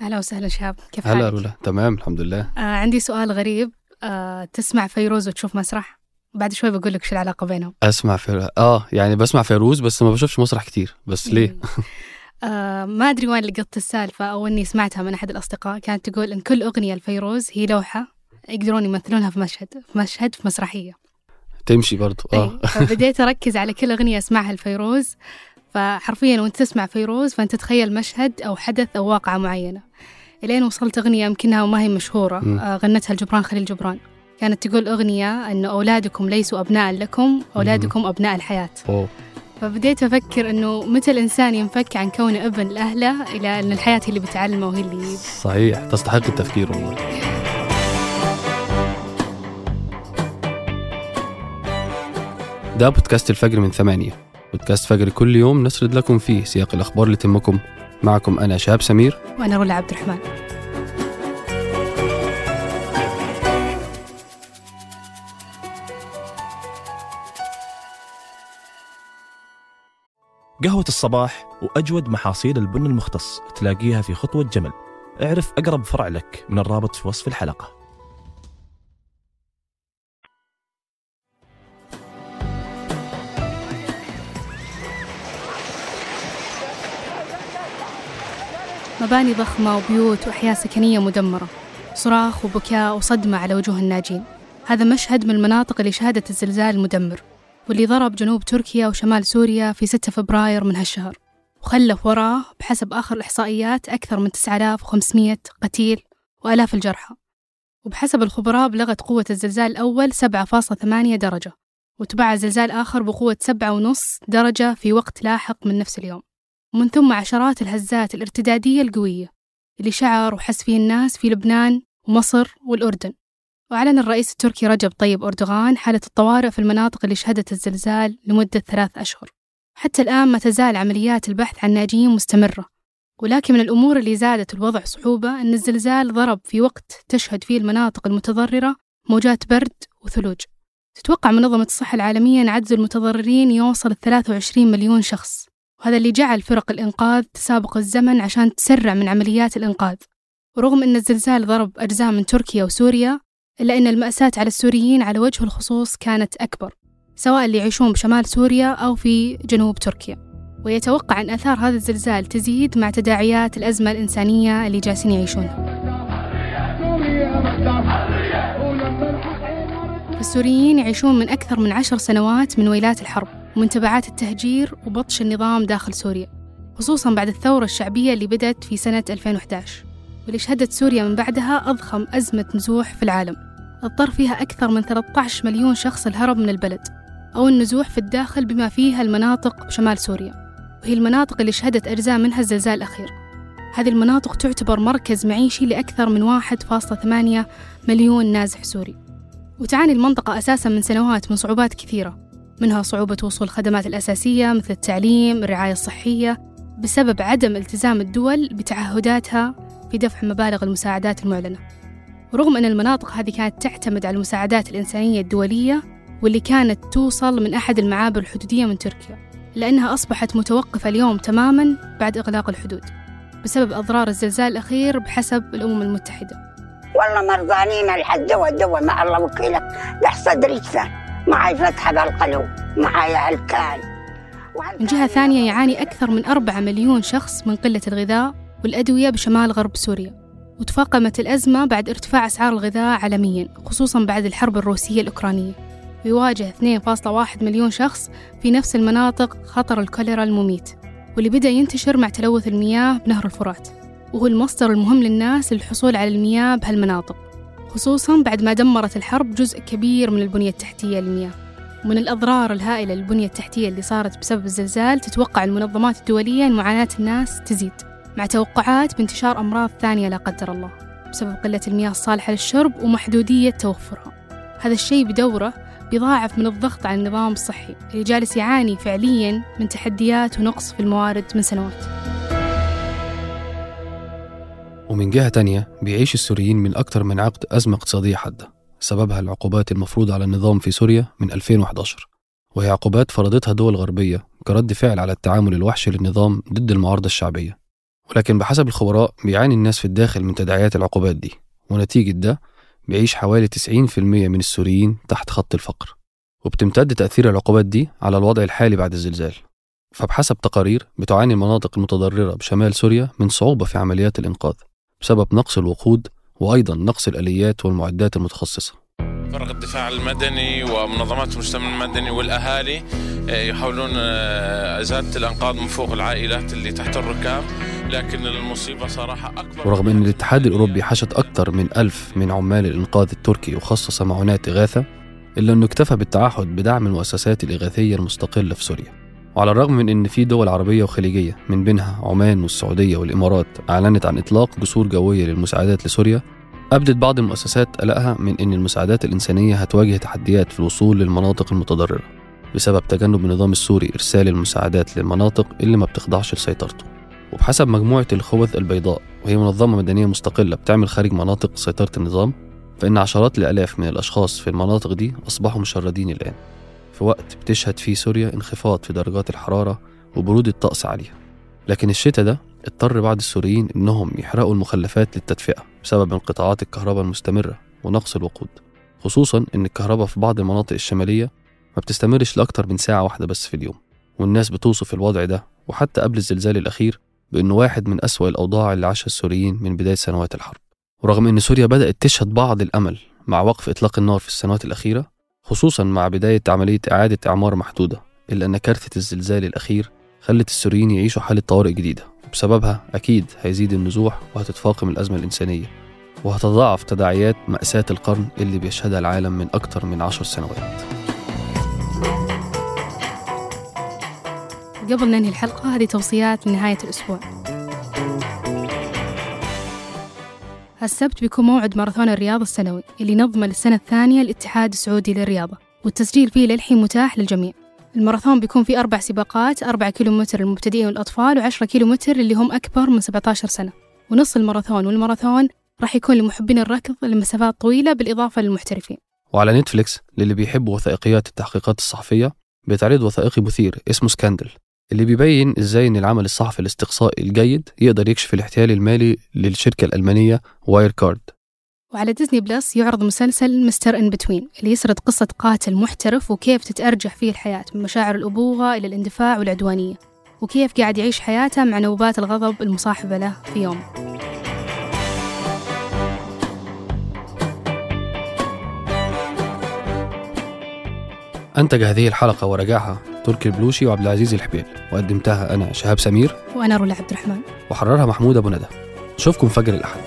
أهلا وسهلا شهاب كيف هلا حالك؟ رولا. تمام الحمد لله. آه عندي سؤال غريب. آه تسمع فيروز وتشوف مسرح؟ بعد شوي بقول لك شو العلاقة بينهم. أسمع في آه يعني بسمع فيروز بس ما بشوفش مسرح كتير. بس ليه؟ آه ما أدري وين لقطت السالفة أو إني سمعتها من أحد الأصدقاء. كانت تقول إن كل أغنية لفيروز هي لوحة يقدرون يمثلونها في مشهد في مشهد في مسرحية. تمشي برضو آه. أي، فبديت أركز على كل أغنية أسمعها لفيروز. فحرفيا وأنت تسمع فيروز فأنت تتخيل مشهد أو حدث أو واقعة معينة. إلين وصلت أغنية يمكنها وما هي مشهورة مم. آه غنتها الجبران خليل جبران. كانت تقول أغنية أنه أولادكم ليسوا أبناء لكم أولادكم أبناء الحياة. أوه. فبديت أفكر أنه متى الإنسان ينفك عن كونه ابن لأهله إلى أن الحياة هي اللي بتعلمه وهي اللي صحيح. تستحق التفكير والله. ده بودكاست الفجر من ثمانية. بودكاست فجر كل يوم نسرد لكم فيه سياق الأخبار اللي تهمكم معكم أنا شهاب سمير. وأنا رولا عبد الرحمن. قهوة الصباح وأجود محاصيل البن المختص تلاقيها في خطوة جمل. اعرف أقرب فرع لك من الرابط في وصف الحلقة. مباني ضخمة وبيوت وأحياء سكنية مدمرة. صراخ وبكاء وصدمة على وجوه الناجين. هذا مشهد من المناطق اللي شهدت الزلزال المدمر واللي ضرب جنوب تركيا وشمال سوريا في 6 فبراير من هالشهر. وخلف وراه بحسب آخر الإحصائيات أكثر من 9500 قتيل وآلاف الجرحى. وبحسب الخبراء بلغت قوة الزلزال الأول 7.8 درجة وتبع زلزال آخر بقوة 7.5 درجة في وقت لاحق من نفس اليوم. ومن ثم عشرات الهزات الارتدادية القوية اللي شعر وحس فيه الناس في لبنان ومصر والأردن. وأعلن الرئيس التركي رجب طيب أردوغان حالة الطوارئ في المناطق اللي شهدت الزلزال لمدة ثلاث أشهر. حتى الآن ما تزال عمليات البحث عن ناجين مستمرة. ولكن من الأمور اللي زادت الوضع صعوبة أن الزلزال ضرب في وقت تشهد فيه المناطق المتضررة موجات برد وثلوج. تتوقع منظمة الصحة العالمية أن عدد المتضررين يوصل 23 مليون شخص. وهذا اللي جعل فرق الإنقاذ تسابق الزمن عشان تسرع من عمليات الإنقاذ. ورغم أن الزلزال ضرب أجزاء من تركيا وسوريا إلا أن المأساة على السوريين على وجه الخصوص كانت أكبر سواء اللي يعيشون بشمال سوريا أو في جنوب تركيا. ويتوقع أن آثار هذا الزلزال تزيد مع تداعيات الأزمة الإنسانية اللي جالسين يعيشونها. السوريين يعيشون من أكثر من عشر سنوات من ويلات الحرب. ومن تبعات التهجير وبطش النظام داخل سوريا خصوصا بعد الثورة الشعبية اللي بدأت في سنة 2011 واللي شهدت سوريا من بعدها أضخم أزمة نزوح في العالم. اضطر فيها أكثر من 13 مليون شخص الهرب من البلد أو النزوح في الداخل بما فيها المناطق بشمال سوريا وهي المناطق اللي شهدت أجزاء منها الزلزال الأخير. هذه المناطق تعتبر مركز معيشي لأكثر من 1.8 مليون نازح سوري. وتعاني المنطقة أساسا من سنوات من صعوبات كثيرة منها صعوبة وصول الخدمات الأساسية مثل التعليم الرعاية الصحية بسبب عدم التزام الدول بتعهداتها في دفع مبالغ المساعدات المعلنة. ورغم أن المناطق هذه كانت تعتمد على المساعدات الإنسانية الدولية واللي كانت توصل من أحد المعابر الحدودية من تركيا لأنها أصبحت متوقفة اليوم تماما بعد إغلاق الحدود بسبب أضرار الزلزال الأخير بحسب الأمم المتحدة. والله مرضانين لحد دواء دواء مع الله وكيلك. صدري يدفع معي فتحة بالقلب معي هلكان من جهة ثانية يعاني أكثر من أربعة مليون شخص من قلة الغذاء والأدوية بشمال غرب سوريا وتفاقمت الأزمة بعد ارتفاع أسعار الغذاء عالميا خصوصا بعد الحرب الروسية الأوكرانية. ويواجه 2.1 مليون شخص في نفس المناطق خطر الكوليرا المميت واللي بدأ ينتشر مع تلوث المياه بنهر الفرات. وهو المصدر المهم للناس للحصول على المياه بهالمناطق. خصوصا بعد ما دمرت الحرب جزء كبير من البنية التحتية للمياه. ومن الأضرار الهائلة للبنية التحتية اللي صارت بسبب الزلزال تتوقع المنظمات الدولية أن معاناة الناس تزيد. مع توقعات بانتشار أمراض ثانية لا قدر الله بسبب قلة المياه الصالحة للشرب ومحدودية توفرها. هذا الشيء بدورة بيضاعف من الضغط على النظام الصحي اللي جالس يعاني فعليا من تحديات ونقص في الموارد من سنوات. ومن جهة تانية بيعيش السوريين من أكثر من عقد أزمة اقتصادية حادة سببها العقوبات المفروضة على النظام في سوريا من 2011 وهي عقوبات فرضتها دول غربية كرد فعل على التعامل الوحشي للنظام ضد المعارضة الشعبية. ولكن بحسب الخبراء بيعاني الناس في الداخل من تداعيات العقوبات دي ونتيجة ده بيعيش حوالي 90% من السوريين تحت خط الفقر. وبتمتد تأثير العقوبات دي على الوضع الحالي بعد الزلزال. فبحسب تقارير بتعاني المناطق المتضررة بشمال سوريا من صعوبة في عمليات الإنقاذ. بسبب نقص الوقود وأيضا نقص الآليات والمعدات المتخصصة. فرق الدفاع المدني ومنظمات المجتمع المدني والأهالي آه، يحاولون آه، إزالة الأنقاض من فوق العائلات اللي تحت الركام لكن المصيبة صراحة أكبر. ورغم أن الاتحاد الأوروبي حشد أكثر من ألف من عمال الإنقاذ التركي وخصص معونات إغاثة إلا أنه اكتفى بالتعهد بدعم المؤسسات الإغاثية المستقلة في سوريا. وعلى الرغم من أن في دول عربية وخليجية من بينها عمان والسعودية والإمارات أعلنت عن إطلاق جسور جوية للمساعدات لسوريا أبدت بعض المؤسسات قلقها من أن المساعدات الإنسانية هتواجه تحديات في الوصول للمناطق المتضررة بسبب تجنب النظام السوري إرسال المساعدات للمناطق اللي ما بتخضعش لسيطرته. وبحسب مجموعة الخوذ البيضاء وهي منظمة مدنية مستقلة بتعمل خارج مناطق سيطرة النظام فإن عشرات الآلاف من الأشخاص في المناطق دي أصبحوا مشردين الآن. في وقت بتشهد فيه سوريا انخفاض في درجات الحرارة وبرود الطقس عليها. لكن الشتاء ده اضطر بعض السوريين إنهم يحرقوا المخلفات للتدفئة بسبب انقطاعات الكهرباء المستمرة ونقص الوقود. خصوصا إن الكهرباء في بعض المناطق الشمالية ما بتستمرش لأكتر من ساعة واحدة بس في اليوم والناس بتوصف الوضع ده وحتى قبل الزلزال الأخير بأنه واحد من أسوأ الأوضاع اللي عاشها السوريين من بداية سنوات الحرب. ورغم أن سوريا بدأت تشهد بعض الأمل مع وقف إطلاق النار في السنوات الأخيرة خصوصا مع بداية عملية إعادة إعمار محدودة إلا أن كارثة الزلزال الأخير خلت السوريين يعيشوا حالة طوارئ جديدة. وبسببها أكيد هيزيد النزوح وهتتفاقم الأزمة الإنسانية وهتضاعف تداعيات مأساة القرن اللي بيشهدها العالم من أكثر من عشر سنوات. قبل ننهي الحلقة هذه توصيات لنهاية الأسبوع. السبت بيكون موعد ماراثون الرياض السنوي اللي نظمه للسنة الثانية الاتحاد السعودي للرياضة والتسجيل فيه للحين متاح للجميع. الماراثون بيكون فيه أربع سباقات أربعة كيلومتر للمبتدئين والأطفال وعشرة كيلومتر اللي هم أكبر من 17 سنة. ونص الماراثون والماراثون راح يكون لمحبين الركض لمسافات طويلة بالإضافة للمحترفين. وعلى Netflix للي بيحبوا وثائقيات التحقيقات الصحفية بيتعرض وثائقي مثير اسمه Scandal اللي بيبين إزاي إن العمل الصحفي الاستقصائي الجيد يقدر يكشف الاحتيال المالي للشركة الألمانية Wirecard وعلى Disney Plus يعرض مسلسل Mr Inbetween اللي يسرد قصة قاتل محترف وكيف تتأرجح فيه الحياة من مشاعر الأبوة إلى الاندفاع والعدوانية وكيف قاعد يعيش حياته مع نوبات الغضب المصاحبة له في يوم. أنتج هذه الحلقة وراجعها تركي البلوشي وعبد العزيز الحبيل وقدمتها أنا شهاب سمير. وأنا رولا عبد الرحمن. وحررها محمود أبو ندى. نشوفكم فجر الأحد.